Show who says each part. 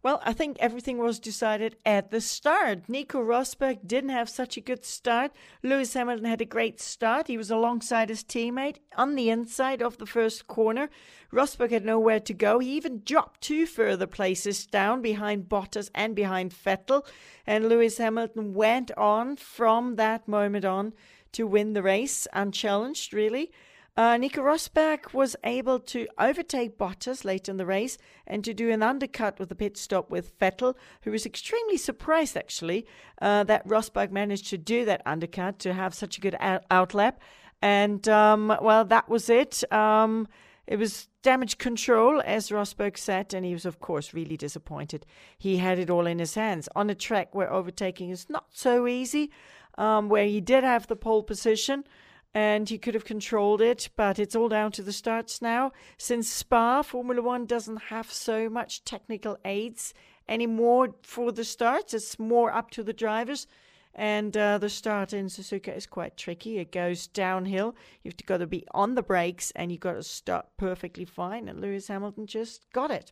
Speaker 1: Well, I think everything was decided at the start. Nico Rosberg didn't have such a good start. Lewis Hamilton had a great start. He was alongside his teammate on the inside of the first corner. Rosberg had nowhere to go. He even dropped two further places down behind Bottas and behind Vettel. And Lewis Hamilton went on from that moment on to win the race unchallenged, really. Uh, Nico Rosberg was able to overtake Bottas late in the race and to do an undercut with a pit stop with Vettel, who was extremely surprised actually uh, that Rosberg managed to do that undercut to have such a good out- outlap. And um, well, that was it. Um, it was damage control, as Rosberg said, and he was, of course, really disappointed. He had it all in his hands on a track where overtaking is not so easy, um, where he did have the pole position and he could have controlled it, but it's all down to the starts now. Since Spa, Formula One doesn't have so much technical aids anymore for the starts, it's more up to the drivers. And uh, the start in Suzuka is quite tricky. It goes downhill. You've got to be on the brakes and you've got to start perfectly fine. And Lewis Hamilton just got it.